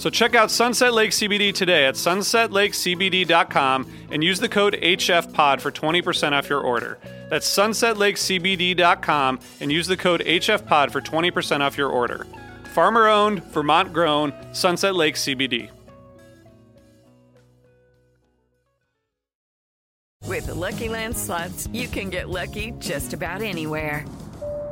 So check out Sunset Lake CBD today at sunsetlakecbd.com and use the code HFPOD for 20% off your order. That's sunsetlakecbd.com and use the code HFPOD for 20% off your order. Farmer owned, Vermont grown, Sunset Lake CBD. With the Lucky Land slots, you can get lucky just about anywhere.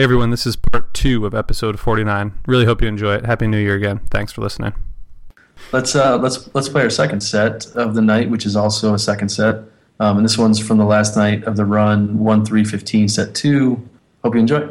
Hey everyone, this is part two of episode 49. Really hope you enjoy it. Happy New Year again. Thanks for listening. Let's uh, let's let's play our second set of the night, which is also a second set, um, and this one's from the last night of the run, one three fifteen, set two. Hope you enjoy.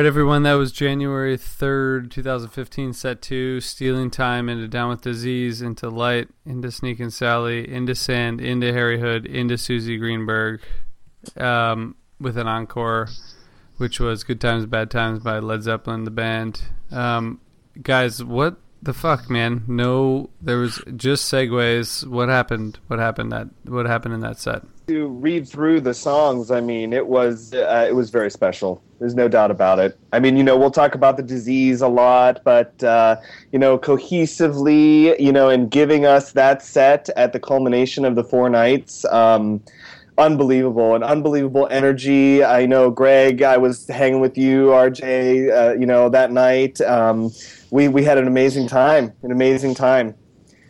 Right, everyone. That was January 3rd, 2015, set two, Stealing Time into Down with Disease, into Light, into Sneakin' Sally, into Sand, into Harry Hood, into Suzy Greenberg, um, with an encore, which was Good Times, Bad Times by Led Zeppelin, the band. Um, guys, what the fuck, man? No, there was just segues. What happened? What happened that? What happened in that set? To read through the songs, I mean, it was uh, it was very special. There's no doubt about it. I mean, you know, we'll talk about the disease a lot, but uh, you know, cohesively, you know, and giving us that set at the culmination of the four nights. Um, unbelievable an unbelievable energy i know greg i was hanging with you rj uh, you know that night um, we we had an amazing time an amazing time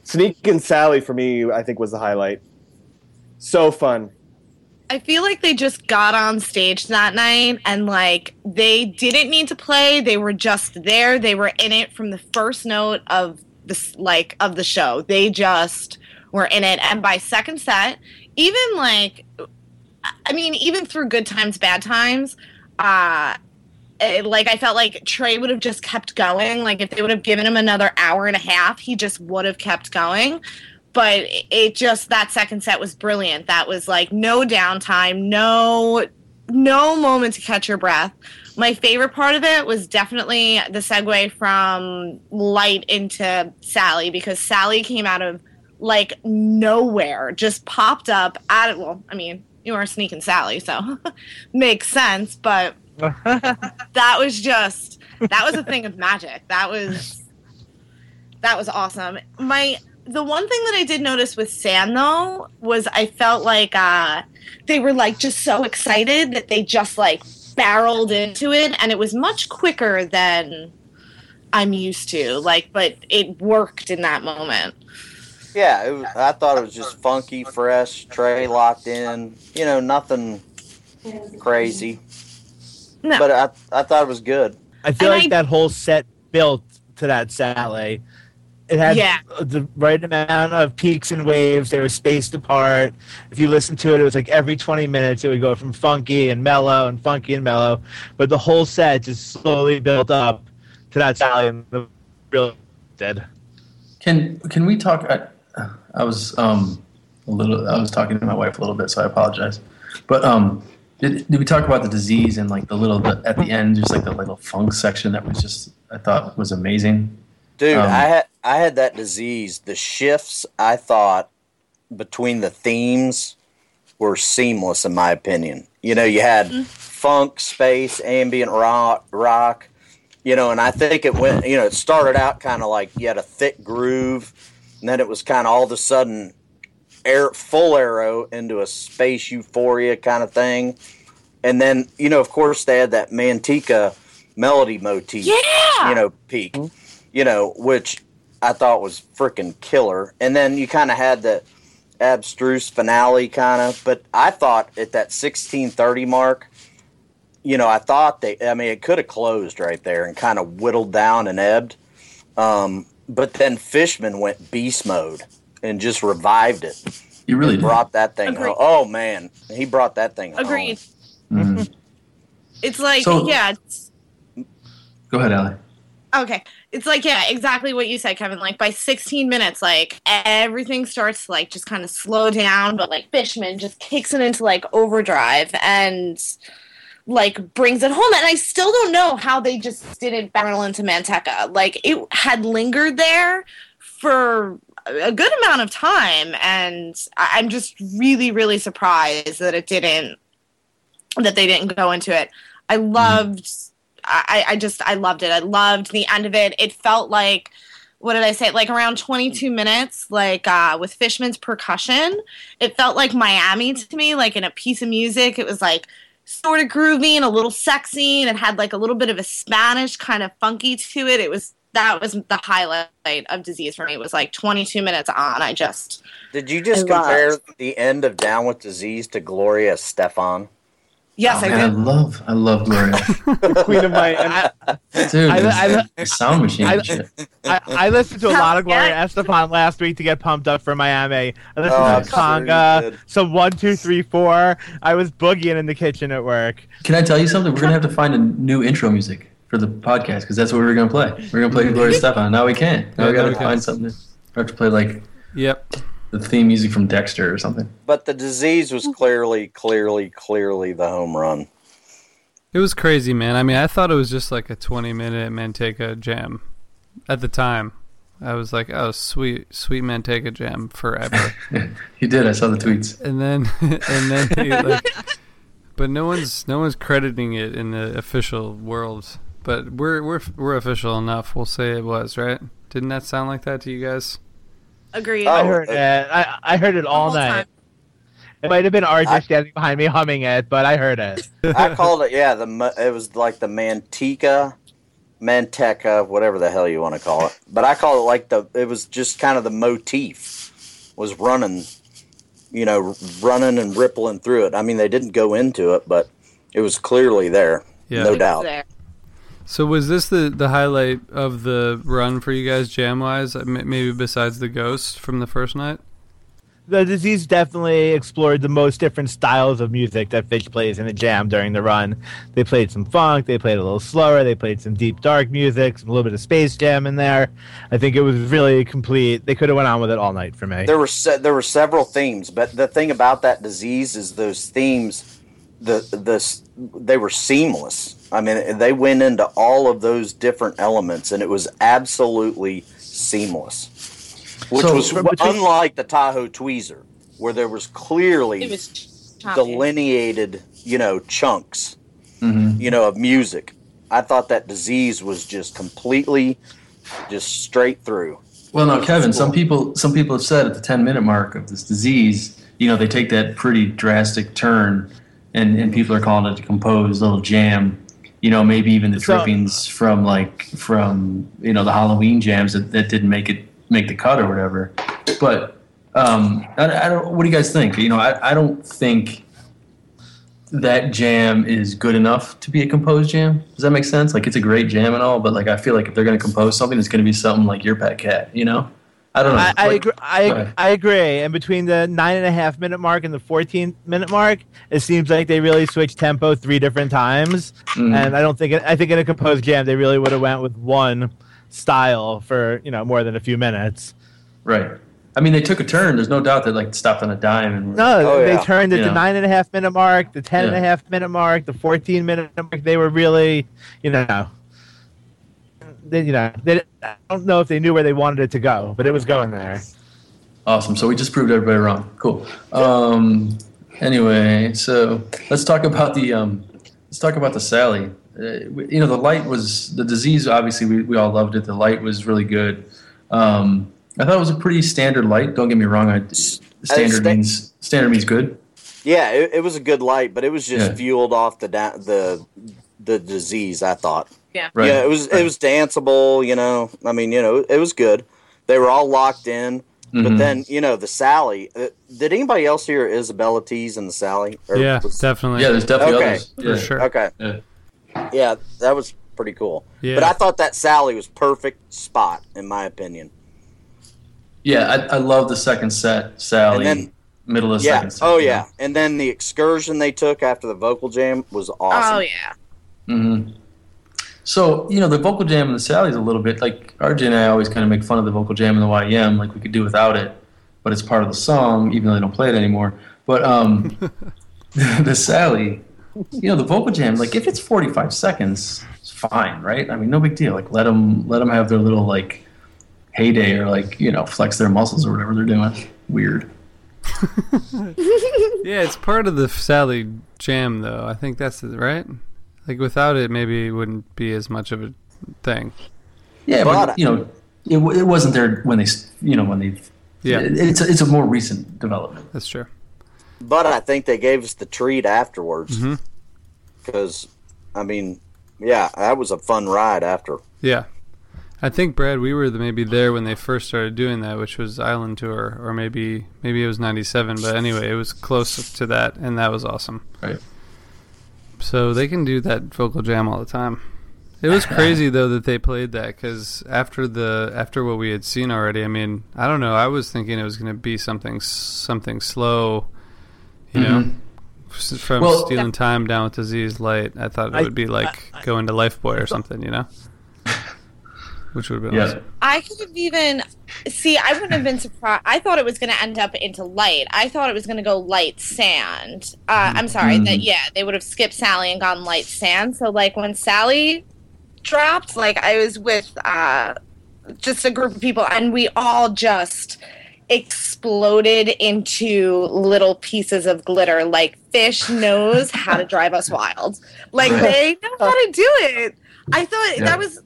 Sneakin' Sally for me i think was the highlight so fun I feel like they just got on stage that night and like they didn't need to play. They were just there. They were in it from the first note of this like of the show. They just were in it and by second set, even like I mean, even through good times, bad times, uh it, like I felt like Trey would have just kept going. Like if they would have given him another hour and a half, he just would have kept going but it just that second set was brilliant. That was like no downtime, no no moment to catch your breath. My favorite part of it was definitely the segue from Light into Sally because Sally came out of like nowhere, just popped up out of well, I mean, you are sneaking Sally, so makes sense, but that was just that was a thing of magic. That was that was awesome. My the one thing that I did notice with Sand though was I felt like uh, they were like just so excited that they just like barreled into it, and it was much quicker than I'm used to. Like, but it worked in that moment. Yeah, was, I thought it was just funky, fresh, Trey locked in. You know, nothing crazy. No. But I, I thought it was good. I feel and like I, that whole set built to that Sally it had yeah. the right amount of peaks and waves. They were spaced apart. If you listen to it, it was like every 20 minutes it would go from funky and mellow and funky and mellow. But the whole set just slowly built up to that Sally and the real did. Can can we talk? I, I was um a little. I was talking to my wife a little bit, so I apologize. But um, did, did we talk about the disease and like the little the, at the end, just like the little funk section that was just I thought was amazing. Dude, um, I had I had that disease. The shifts I thought between the themes were seamless in my opinion. You know, you had mm-hmm. funk, space, ambient rock, rock. You know, and I think it went. You know, it started out kind of like you had a thick groove, and then it was kind of all of a sudden air full arrow into a space euphoria kind of thing. And then, you know, of course, they had that Manteca melody motif. Yeah. You know, peak. Mm-hmm you know, which I thought was freaking killer. And then you kind of had the abstruse finale, kind of. But I thought at that 1630 mark, you know, I thought they, I mean, it could have closed right there and kind of whittled down and ebbed. Um, but then Fishman went beast mode and just revived it. He really brought that thing. Home. Oh man, he brought that thing. Agreed. Mm-hmm. It's like so, yeah. It's... Go ahead, Ali. Okay. It's like, yeah, exactly what you said, Kevin. Like by 16 minutes, like everything starts to like just kind of slow down, but like Fishman just kicks it into like overdrive and like brings it home. And I still don't know how they just didn't barrel into Manteca. Like it had lingered there for a good amount of time. And I'm just really, really surprised that it didn't, that they didn't go into it. I loved. Mm-hmm I, I just I loved it. I loved the end of it. It felt like what did I say? Like around 22 minutes, like uh, with Fishman's percussion, it felt like Miami to me, like in a piece of music. It was like sort of groovy and a little sexy, and it had like a little bit of a Spanish kind of funky to it. It was that was the highlight of Disease for me. It was like 22 minutes on. I just did you just I compare loved. the end of Down with Disease to Gloria Estefan? Yes, Oh, I man, I love, I love Gloria. Queen of my. Dude, I- it's I- sound machine I- I, I listened to a lot of Gloria Yeah. Estefan last week to get pumped up for Miami. I listened Oh, to I'm sure Conga, you did. some one, two, three, four. I was boogieing in the kitchen at work. Can I tell you something? We're gonna have to find a new intro music for the podcast because that's what we're gonna play. We're gonna play Gloria Estefan. Now we can't. Now Yeah, we gotta we can. find something. To, we have to play like Yep. The theme music from Dexter or something. But the disease was clearly, clearly, clearly the home run. It was crazy, man. I mean, I thought it was just like a 20 minute Manteca jam at the time. I was like, oh, sweet, sweet Manteca jam forever. He did. I saw the tweets. and then, and then, he, like, but no one's no one's crediting it in the official world. But we're we're we're official enough. We'll say it was right. Didn't that sound like that to you guys? Agreed. Oh, I heard it. I, I heard it all night. time. It might have been RJ I- standing behind me humming it, but I heard it. I called it, yeah. The it was like the Manteca, Manteca, whatever the hell you want to call it. But I call it like the. It was just kind of the motif was running, you know, running and rippling through it. I mean, they didn't go into it, but it was clearly there, Yeah. no It was doubt. there. So was this the the highlight of the run for you guys, jam wise? Uh, maybe besides the ghost from the first night. The disease definitely explored the most different styles of music that Phish plays in a jam during the run. They played some funk, they played a little slower, they played some deep dark music, some, a little bit of space jam in there. I think it was really complete. They could have went on with it all night for me. There were se- there were several themes, but the thing about that disease is those themes, the the they were seamless. I mean, they went into all of those different elements, and it was absolutely seamless. Which So- was unlike the Tahoe Tweezer, where there was clearly was delineated, you know, chunks, Mm-hmm. you know, of music. I thought that disease was just completely, just straight through. Well, now, Kevin, some people some people have said at the 10 minute mark of this disease, you know, they take that pretty drastic turn, and, and people are calling it a composed little jam. You know, maybe even the So- drippings from like from you know the Halloween jams that, that didn't make it make the cut or whatever. But um, I, I don't. What do you guys think? You know, I, I don't think that jam is good enough to be a composed jam. Does that make sense? Like it's a great jam and all, but like I feel like if they're to compose something, it's to be something like your pet cat. You know? I don't know. I, I, Like- agree, I, I agree. And between the nine and a half minute mark and the 14 minute mark, it seems like they really switched tempo three different times. Mhm. And I don't think, I think in a composed jam, they really would have went with one style for, you know, more than a few minutes. Right. I mean, they took a turn. There's no doubt that like stopped on a dime and No, Oh, they yeah. turned at Yeah. the nine and a half minute mark, the ten and a half minute mark, the 14 minute mark. They were really, you know, they, you know, they, I don't know if they knew where they wanted it to go, but it was going there. awesome. So we just proved everybody wrong. Cool. Um, anyway, so let's talk about the um, let's talk about the Sally. Uh, we- you know, the light was the disease. Obviously, we, we all loved it. The light was really good. Um, I thought it was a pretty standard light. Don't get me wrong. I, standard sta- means standard means good. Yeah, it, it was a good light, but it was just Yeah. fueled off the da- the the disease. I thought. Yeah. Right. Yeah, it was Right. it was danceable. You know, I mean, you know, it was good. They were all locked in. But Mhm. then, you know, the Sally. Uh, did anybody else hear Isabella Tease and the Sally? Or yeah, was- definitely. Yeah, there's definitely Okay. others. for Yeah. sure. Okay. Yeah. Yeah, that was pretty cool. Yeah. But I thought that Sally was perfect spot, in my opinion. Yeah, I, I love the second set, Sally. And then- middle of the yeah. second set. Oh you yeah. And then the excursion they took after the vocal jam was awesome. Oh yeah. hmm So you know the vocal jam and the Sally's a little bit like RJ and I always kind of make fun of the vocal jam and the YM, like we could do without it, but it's part of the song, even though they don't play it anymore. But um, the Sally, you know, the vocal jam, like if it's forty five seconds, it's fine, right? I mean, no big deal. Like let them let them have their little like heyday or like you know flex their muscles or whatever they're doing. Weird. Yeah, it's part of the Sally jam, though. I think that's it, right. Like without it, maybe it wouldn't be as much of a thing. Yeah, But- but you know, it, it wasn't there when they, you know, when they. Yeah. it- it's a, it's a more recent development. That's true. But I think they gave us the treat afterwards. Mm-hmm. Because, I mean, yeah, that was a fun ride after. Yeah, I think Brad, we were the, maybe there when they first started doing that, which was Island Tour, or maybe maybe it was '97. But anyway, it was close to that, and that was awesome. Right. So they can do that vocal jam all the time. It was crazy though that they played that because after the after what we had seen already, I mean, I don't know. I was thinking it was going to be something something slow, you know, Mhm. f- from Well- stealing time down with disease light. I thought it I- would be like going to Lifeboy or something, you know, which would have been Yeah. awesome. I could have even see. I wouldn't have been surprised. I thought it was going to end up into light. I thought it was going to go light sand. Uh, I'm sorry that Mm. yeah, they would have skipped Sally and gone light sand. So like when Sally dropped, like I was with uh, just a group of people, and we all just exploded into little pieces of glitter. Like Phish knows how to drive us wild. Like Right. they know how to do it. I thought Yeah. that was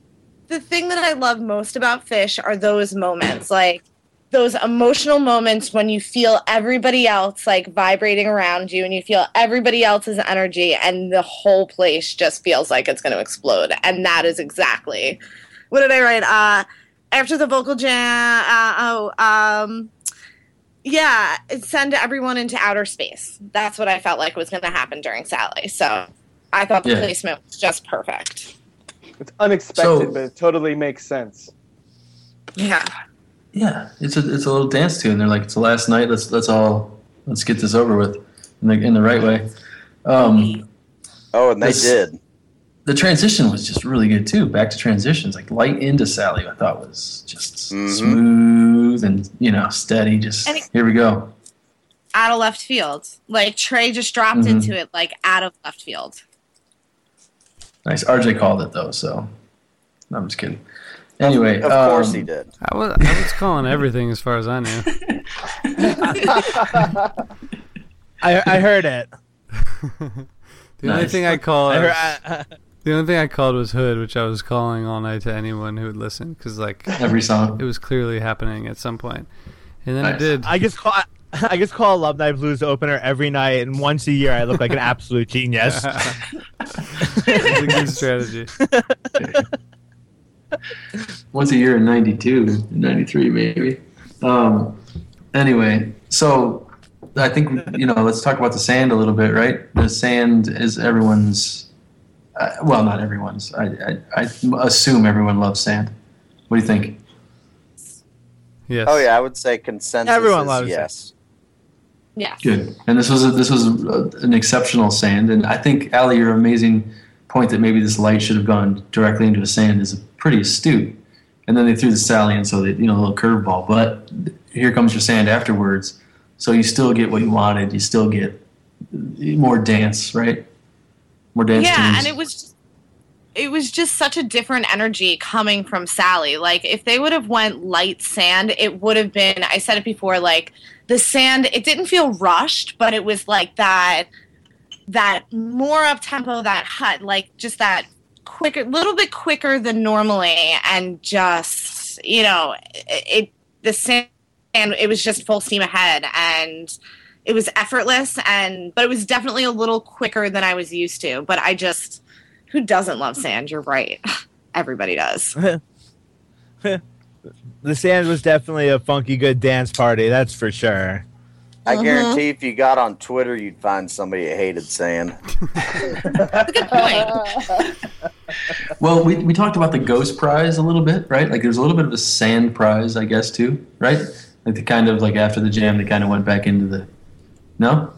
the thing that I love most about Phish are those moments, like those emotional moments when you feel everybody else like vibrating around you and you feel everybody else's energy and the whole place just feels like it's going to explode. And that is exactly what did I write? Uh, after the vocal jam, uh, oh, um, yeah, send everyone into outer space. That's what I felt like was going to happen during Sally. So I thought the Yeah. placement was just perfect. It's unexpected, So- but it totally makes sense. Yeah. Yeah, it's a it's a little dance tune. They're like, it's the last night. Let's let's all let's get this over with in the in the right way. Um, Oh, and they This- did. the transition was just really good too. Back to transitions, like light into Sally, I thought was just Mhm. smooth and you know steady. Just And it- here we go. out of left field. Like Trey just dropped Mhm. into it like out of left field. Nice. RJ called it though, so I'm just kidding. Anyway, Of course um, he did. I was I was calling everything as far as I knew. I, I heard it. The only thing I called, I heard, I, the only thing I called was Hood, which I was calling all night to anyone who would listen because like Every song. it was clearly happening at some point. point, and then it did. I just call I just call Alumni Blues opener every night, and once a year I look like an absolute genius. That's a good strategy. once a year in 92 93 maybe um, anyway so i think you know let's talk about the sand a little bit right the sand is everyone's uh, well not everyone's I, I, I assume everyone loves sand what do you think Yes. Oh yeah, I would say consensus Everyone is loves it. yes. Yes. good. And this was a, this was a, an exceptional sand. And i think Ali your amazing point that maybe this light should have gone directly into the sand is pretty astute. And then they threw the sally in so they you know a little curveball. But here comes your sand afterwards. So you still get what you wanted. You still get more dance right? More dance yeah, tunes. and it was it was just such a different energy coming from Sally. Like if they would have went light sand, it would have been I said it before like the sand it didn't feel rushed, but it was like that that more up tempo that hut like just that quicker little bit quicker than normally and just you know it, it the sand and it was just full steam ahead and it was effortless and but it was definitely a little quicker than I was used to. But I just who doesn't love sand? You're right. Everybody does. the sand was definitely a funky good dance party, that's for sure. I Mhm. guarantee if you got on Twitter, you'd find somebody that hated sand. That's a good point. well we, we talked about the ghost prize a little bit right like there's a little bit of a sand prize i guess too right like the kind of like after the jam they kind of went back into the no what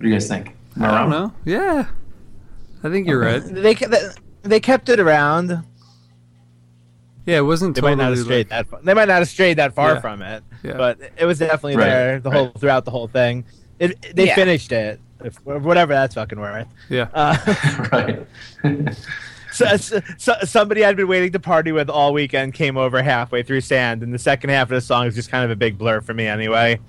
do you guys think Am I don't know. Yeah, I think you're right. They they- they kept it around. Yeah, it wasn't They totally might not have strayed like, that. Far. They might not have strayed that far Yeah. from it, Yeah. but it was definitely Right, there the whole right. throughout the whole thing. It, they Yeah. finished it, if, whatever that's fucking worth. yeah. Uh, right so, so, so somebody I'd been waiting to party with all weekend came over halfway through Sand, and the second half of the song is just kind of a big blur for me anyway.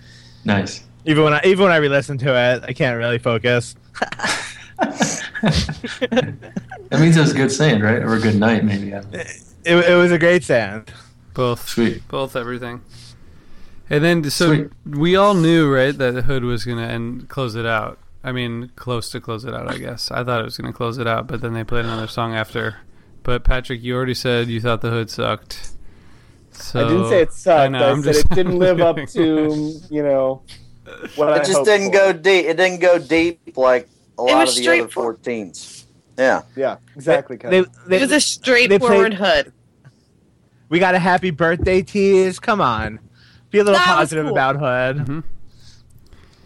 nice Even when I even when I re-listen to it, I can't really focus. that means it was a good sand right or a good night maybe. It, it was a great Sand. Both. Sweet. Both everything. And then so Sweet. we all knew, right, that the Hood was gonna end close it out. I mean, close to close it out, I guess. I thought it was gonna close it out, but then they played another song after. But Patrick, you already said you thought the Hood sucked. So I didn't say it sucked. I, know, I'm said just- it didn't live up to, you know, what I It just didn't for. go deep. It didn't go deep like a It lot was of the other straightforward. 14s. Yeah. Yeah, exactly. They, Kevin. they, it was a straightforward hood. we got a happy birthday tease. Come on, be a little That positive cool. about Hood. Mm-hmm.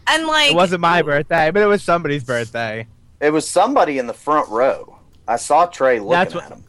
And like It wasn't my birthday, but it was somebody's birthday. It was somebody in the front row. I saw Trey looking That's at him.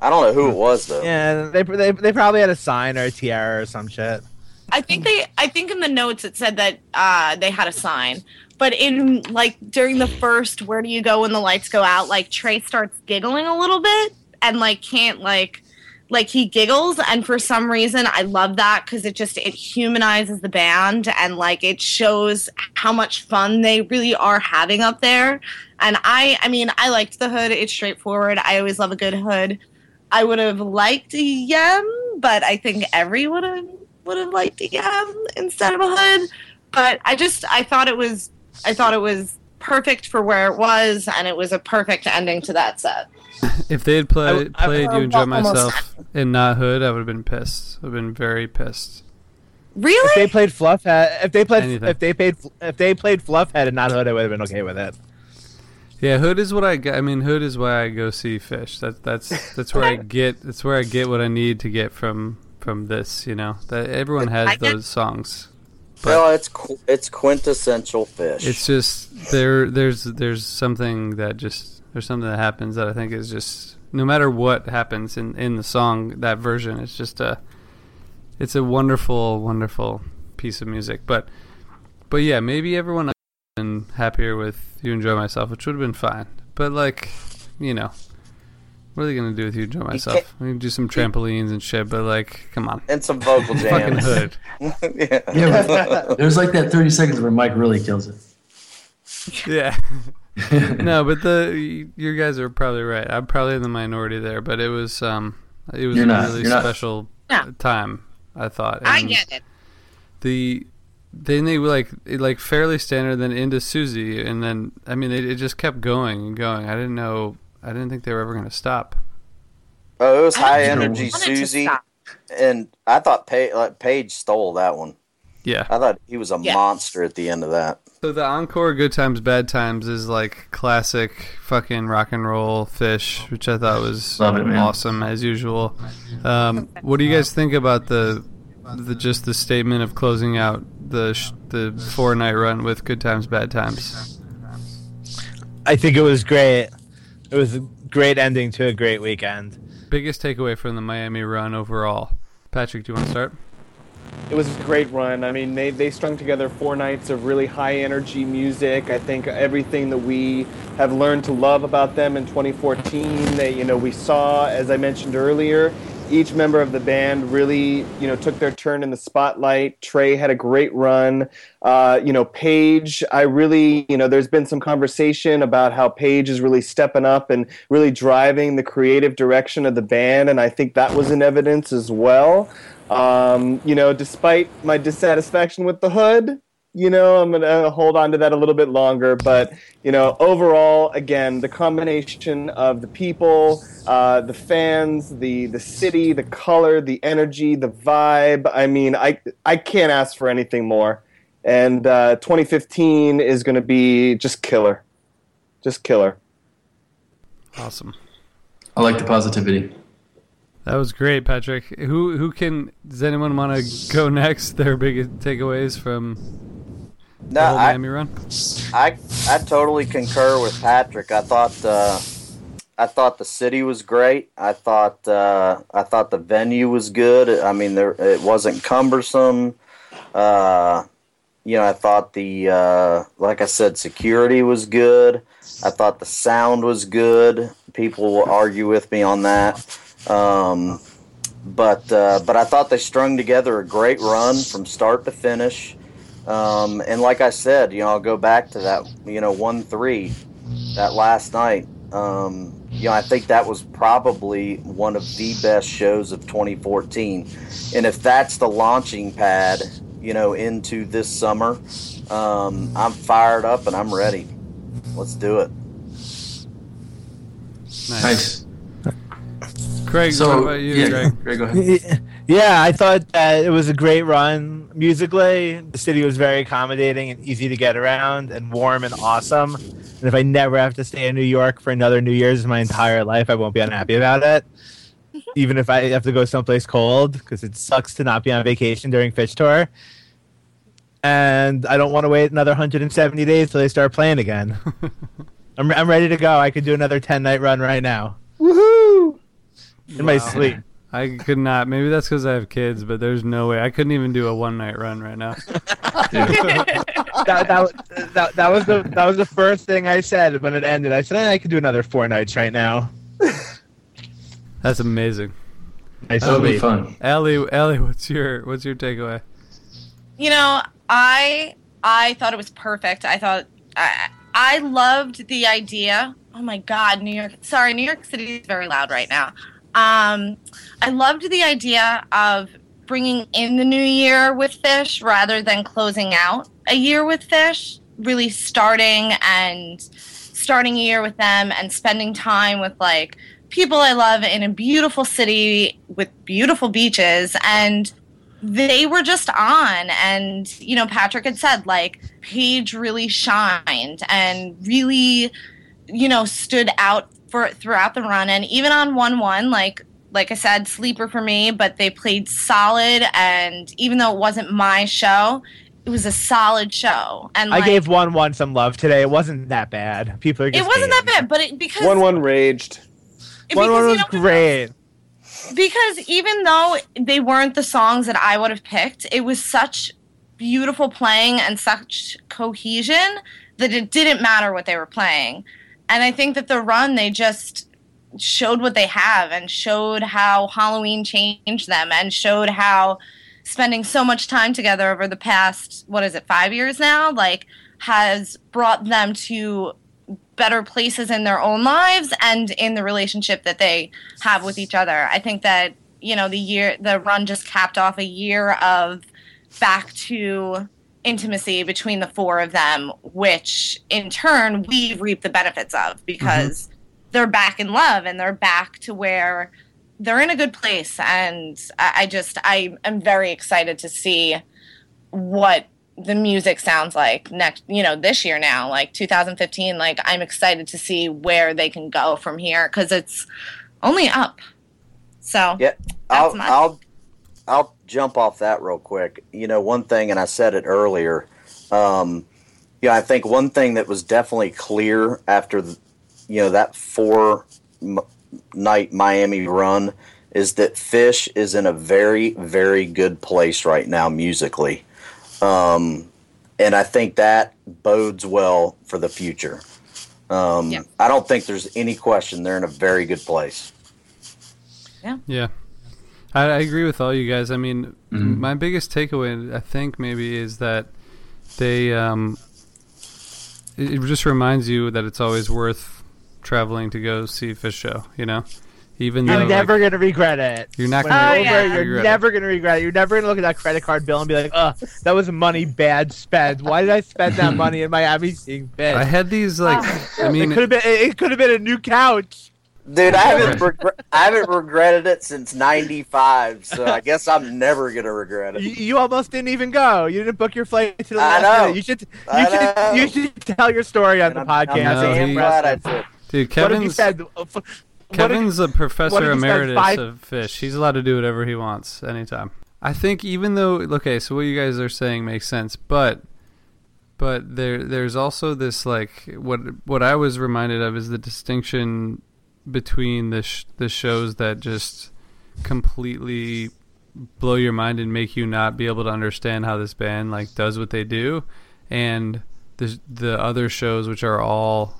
I don't know who it was though. Yeah, they, they they probably had a sign or a tiara or some shit. I think they I think in the notes it said that uh they had a sign. But in like during the first where do you go when the lights go out, like Trey starts giggling a little bit and like can't like like he giggles and for some reason I love that cuz it just it humanizes the band and like it shows how much fun they really are having up there. And I I mean, I liked the hood. It's straightforward. I always love a good hood. I would have liked a yem, but I think everyone would have would have liked a yem instead of a hood. But I just I thought it was I thought it was perfect for where it was, and it was a perfect ending to that set. If they had played I- played I- "You Enjoy Myself" and not Hood, I would have been pissed. I've been very pissed. Really? If they played Fluffhead, if they played Anything. if they played if they played Fluffhead and not Hood, I would have been okay with it. Yeah, Hood is what I. I mean, Hood is why I go see Phish. That's that's that's where I get. That's where I get what I need to get from from this. You know, that everyone has those songs. But- well, it's qu- it's quintessential Phish. It's just there. There's there's something that just there's something that happens that I think is just no matter what happens in in the song that version, it's just a it's a wonderful wonderful piece of music. But but yeah, maybe everyone else would have been happier with you enjoy myself, which would have been fine. But like you know. What are they gonna do with you enjoy myself? We can do some trampolines and shit, but like, come on, and some vocal fucking hood. yeah. Yeah, there's like that 30 seconds where Mike really kills it. Yeah. no, but the you guys are probably right. I'm probably in the minority there, but it was um it was You're a not. really You're not. special time. I thought. I get it. the then they were like it, like fairly standard, then into Suzy, and then I mean it, it just kept going and going. I didn't know. I didn't think they were ever going to stop. Oh, it was high energy want it to Suzy, and I thought Page, like, Page stole that one. Yeah. I thought he was a Yeah. monster at the end of that. So the encore "Good Times Bad Times" is like classic fucking rock and roll Phish, which I thought was Love it, awesome as usual. Um, what do you guys think about the the just the statement of closing out the sh- the four night run with "Good Times Bad Times"? I think it was great. It was a great ending to a great weekend. Biggest takeaway from the Miami run overall. Patrick, do you want to start? It was a great run. I mean, they, they strung together four nights of really high energy music. I think everything that we have learned to love about them in 2014, that, you know, we saw, as I mentioned earlier, each member of the band really, you know, took their turn in the spotlight. Trey had a great run. Uh, you know, Page, I really, you know, there's been some conversation about how Page is really stepping up and really driving the creative direction of the band, and I think that was in evidence as well. Um, you know, despite my dissatisfaction with the hood, you know, I'm gonna hold on to that a little bit longer. But you know, overall, again, the combination of the people, uh, the fans, the the city, the color, the energy, the vibe. I mean, I I can't ask for anything more. And uh, 2015 is going to be just killer, just killer. Awesome. I like the positivity. That was great, Patrick. Who who can? Does anyone want to go next? Their biggest takeaways from the No, I. I I totally concur with Patrick. I thought uh, I thought the city was great. I thought uh, I thought the venue was good. I mean, there it wasn't cumbersome. Uh, you know, I thought the uh, like I said, security was good. I thought the sound was good. People will argue with me on that. Um, but uh, but I thought they strung together a great run from start to finish. Um, and like I said, you know, I'll go back to that, you know, one three, that last night. Um, you know, I think that was probably one of the best shows of 2014. And if that's the launching pad, you know, into this summer, um, I'm fired up and I'm ready. Let's do it. Nice. Craig, So, what about you, yeah, Greg? Greg, go ahead. Yeah, I thought that it was a great run musically. The city was very accommodating and easy to get around and warm and awesome. And if I never have to stay in New York for another New Year's in my entire life, I won't be unhappy about it. Even if I have to go someplace cold, because it sucks to not be on vacation during Phish Tour. And I don't want to wait another 170 days till they start playing again. I'm, I'm ready to go. I could do another 10 night run right now. Woohoo! In my sleep. I could not. Maybe that's because I have kids, but there's no way I couldn't even do a one night run right now. that, that, that, that was the that was the first thing I said when it ended. I said "Eh, I could do another four nights right now. That's amazing. Nice That'll be fun. Ellie, Ellie, what's your what's your takeaway? You know, I I thought it was perfect. I thought I I loved the idea. Oh my God, New York! Sorry, New York City is very loud right now. Um, I loved the idea of bringing in the new year with Phish rather than closing out a year with Phish. Really starting and starting a year with them and spending time with like people I love in a beautiful city with beautiful beaches and they were just on and you know patrick had said like Page really shined and really you know stood out for throughout the run and even on 1-1 like like i said sleeper for me but they played solid and even though it wasn't my show it was a solid show and I like, gave one one some love today. It wasn't that bad. People are just it wasn't that bad but it because One one raged. One because, one you was know, great. because even though they weren't the songs that I would have picked, it was such beautiful playing and such cohesion that it didn't matter what they were playing. And I think that the run they just showed what they have and showed how Halloween changed them and showed how spending so much time together over the past what is it 5 years now like has brought them to better places in their own lives and in the relationship that they have with each other. I think that you know the year the run just capped off a year of back to intimacy between the four of them, which in turn we reap the benefits of because they're back in love and they're back to where they're in a good place. And I, just I am very excited to see what the music sounds like next you know this year now like 2015 like i'm excited to see where they can go from here because it's only up so Yeah, I'll, I'll I'll jump off that real quick. You know, one thing, and I said it earlier. Um, yeah, I think one thing that was definitely clear after, the, you know, that four m- night Miami run is that Phish is in a very, very good place right now musically, um, and I think that bodes well for the future. Um, Yeah. I don't think there's any question they're in a very good place. Yeah. Yeah. I, I agree with all you guys. I mean, my biggest takeaway, I think, maybe, is that they. Um, it, it just reminds you that it's always worth traveling to go see Phish Show, you know? Even You're though. never like, gonna regret it. You're not When gonna Oh, over, yeah. you're regret it. never gonna regret it. You're never gonna look at that credit card bill and be like, "Ugh, that was money bad spent. Why did I spend that money in Miami seeing Phish?" I had these, like. I mean. it could have been. It could have been a new couch. Dude, I haven't regre- I haven't regretted it since '95, so I guess I'm never gonna regret it. you almost didn't even go. You didn't book your flight to the I know. minute. You should. You I should. know. You should tell your story on And the I'm, I'm podcast. No, he- glad I did. Dude, what have you Kevin's. said? Uh, f- what Kevin's a professor if he emeritus five- of Phish. He's allowed to do whatever he wants anytime. I think even though okay, so what you guys are saying makes sense, but but there there's also this like what what I was reminded of is the distinction between the sh- the shows that just completely blow your mind and make you not be able to understand how this band like does what they do and the the other shows which are all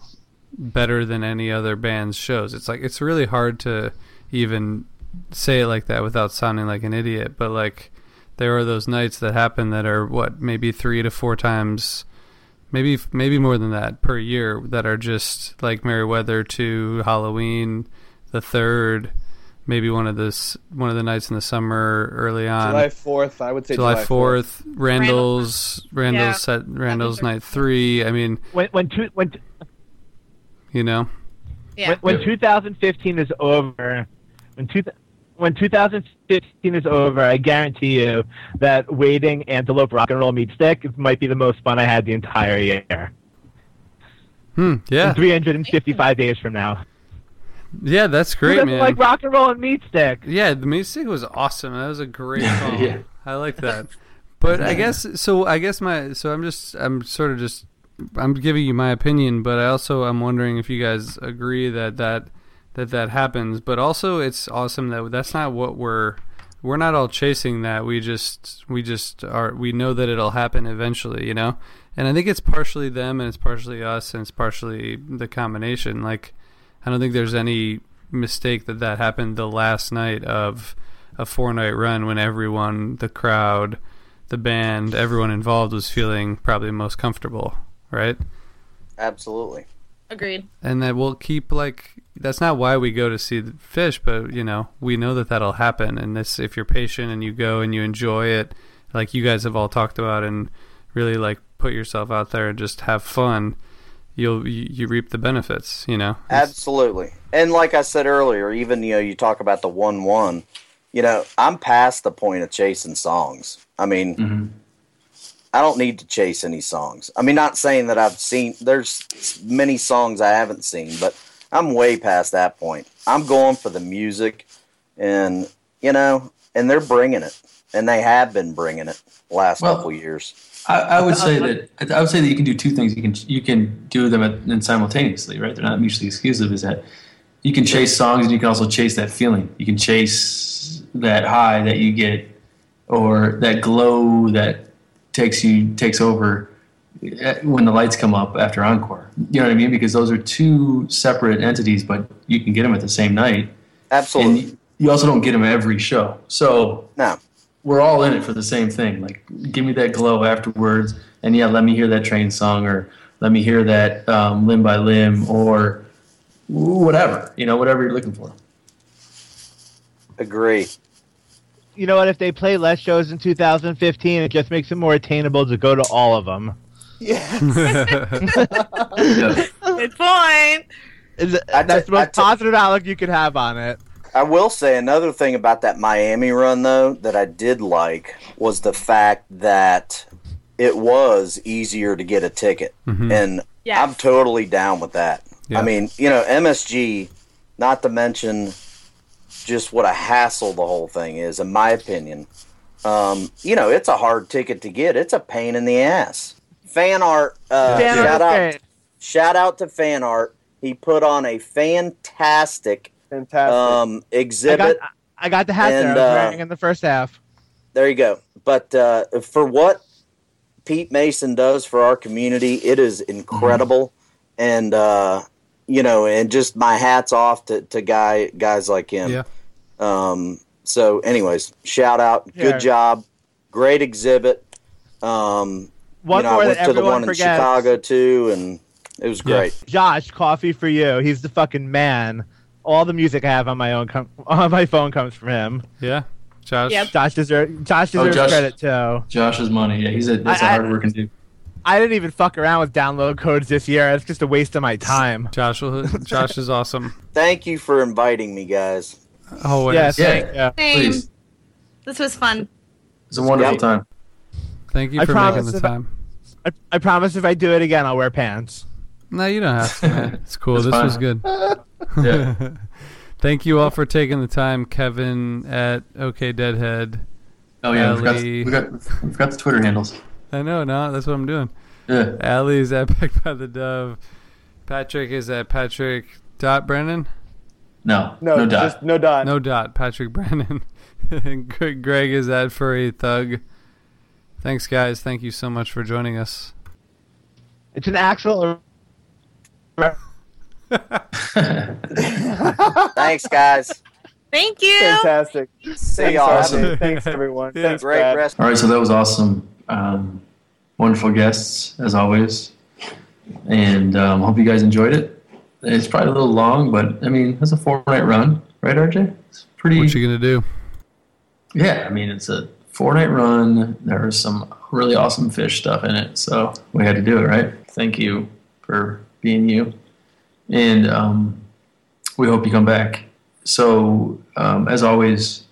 better than any other band's shows. It's like it's really hard to even say it like that without sounding like an idiot, but like there are those nights that happen that are what maybe 3 to 4 times maybe maybe more than that per year that are just like Merriweather to Halloween the 3rd maybe one of this one of the nights in the summer early on. July Fourth, I would say July July fourth, Randall's Randall's Yeah. set Randall's night three. I mean, when when two, when you know, yeah. When, when 2015 is over, when two, when 2015 is over, I guarantee you that waiting Antelope Rock and Roll Meat Stick might be the most fun I had the entire year. Hmm, yeah. 355 days from now. Yeah, that's great, doesn't man. like rock and roll and meat stick? Yeah, the meat stick was awesome. That was a great song. Yeah. I like that. But I guess so. I guess my so I'm just I'm sort of just I'm giving you my opinion, but I also I'm wondering if you guys agree that that that that happens. But also, it's awesome that that's not what we're we're not all chasing. That we just we just are we know that it'll happen eventually. You know, and I think it's partially them and it's partially us and it's partially the combination. Like I don't think there's any mistake that that happened the last night of a four night run when everyone, the crowd, the band, everyone involved was feeling probably most comfortable, right? Absolutely. Agreed. And that we'll keep like that's not why we go to see the Phish, but you know we know that that'll happen. And this, if you're patient and you go and you enjoy it, like you guys have all talked about, and really like put yourself out there and just have fun, you'll you, you reap the benefits. You know. Absolutely. And like I said earlier, even you know, you talk about the one one, you know, I'm past the point of chasing songs. I mean mm-hmm. I don't need to chase any songs. I mean not saying that I've seen there's many songs I haven't seen, but I'm way past that point. I'm going for the music and you know, and they're bringing it. And they have been bringing it last Well, couple years. I, I would say that I would say that you can do two things. You can you can do them at, and simultaneously, right? They're not mutually exclusive. Is that you can chase songs and you can also chase that feeling. You can chase that high that you get, or that glow that takes you takes over eh, when the lights come up after encore. You know what I mean? Because those are two separate entities, but you can get them at the same night. Absolutely. And you- you also don't get them every show. So No. we're all in it for the same thing. Like, give me that glow afterwards, and yeah, let me hear that train song, or let me hear that um, limb by limb, or whatever. You know, whatever you're looking for. Agree. You know what? If they play less shows in 2015, it just makes it more attainable to go to all of them. Yeah. Good point. That's the most positive outlook you could have on it. I will say another thing about that Miami run though that I did like was the fact that it was easier to get a ticket, Mhm. and Yes. I'm totally down with that. Yeah. I mean, you know, MSG, not to mention just what a hassle the whole thing is, in my opinion. Um, you know, it's a hard ticket to get. It's a pain in the ass. Fan art. Uh, Fan shout is out. great. Shout out to fan art. He put on a fantastic, Fantastic. um, I got, exhibit. I got the hat there. I And, was uh, wearing in the first half. There you go. But uh, for what Pete Mason does for our community, it is incredible. And uh, you know, and just my hats off to, to guy guys like him. Yeah. Um, so, anyways, shout out, Yeah. good job, great exhibit. Um, One you know, more I that went to the everyone one forgets. in Chicago too, and it was Yeah. great. Josh, coffee for you. He's the fucking man. All the music I have on my own com- on my phone comes from him. Yeah, Josh. Yep. Josh deserves Josh Oh, deserves Josh. credit too. Josh's money. Yeah, he's a that's a I- I- hard working dude. I didn't even fuck around with download codes this year. It's just a waste of my time. Josh, Josh is awesome. Thank you for inviting me, guys. Oh, Yes, Yeah. thank you. Same. Please, This was fun. it's a wonderful Yep. time. Thank you I for making the time. I, I promise if I do it again, I'll wear pants. No, you don't have to. Man. It's cool. It's this fine. was good. Yeah. Thank you all for taking the time, Kevin at OK Deadhead. Oh yeah, we forgot, Ali. we got we forgot the Twitter handles. I know, no, that's what I'm doing. Yeah. is at Pecked by the Dove. Patrick is at Patrick dot Brannan. No, no, no, dot. just no dot. No dot. Patrick Brannan. Greg Greg is at Furry Thug. Thanks, guys. Thank you so much for joining us. It's an actual. Thanks, guys. Thank you. Fantastic. See Thanks, y'all. Austin. Thanks, everyone. Yeah. Thanks, Great Brad. rest. All right, so that was awesome. Um, wonderful guests as always, and um, hope you guys enjoyed it. It's probably a little long, but I mean, it's a four night run, right, RJ? It's pretty. What you gonna do? Yeah, I mean, it's a four night run. There was some really awesome Phish stuff in it, so we had to do it, right? Thank you for being you, and um, we hope you come back. So, um, as always,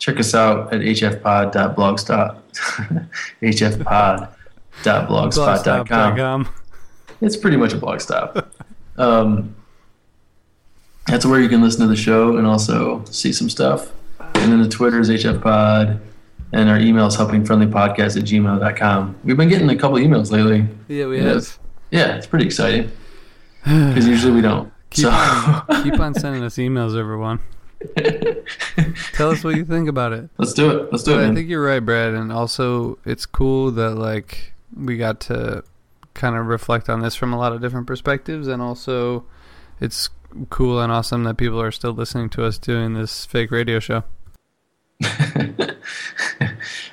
check us out at hfpod.blogspot hfpod.blogspot.com. It's pretty much a blog stop. Um, that's where you can listen to the show and also see some stuff. And then the Twitter is hfpod, and our email is helpingfriendlypodcast at gmail.com. We've been getting a couple emails lately. Yeah, we have. Yeah, it's pretty exciting. Because usually we don't. Keep, so, on, keep on sending us emails, everyone. Tell us what you think about it. let's do it. Let's do But it. I think you're right, Brad, and also it's cool that like we got to kind of reflect on this from a lot of different perspectives, and also it's cool and awesome that people are still listening to us doing this fake radio show.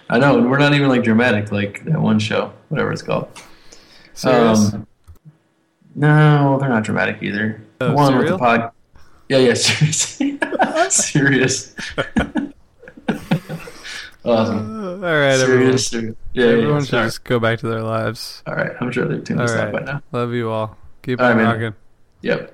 I know, and we're not even like dramatic like that one show, whatever it's called. Serious? Um, no, they're not dramatic either. Oh, one with the pod. Yeah, yeah, serious. serious. awesome. All right, everyone. Serious, serious. Yeah, yeah, everyone yeah, should sorry. just go back to their lives. All right, I'm sure they've tuned All this out right, by now. love you all. Keep All on right, man. rocking. Yep.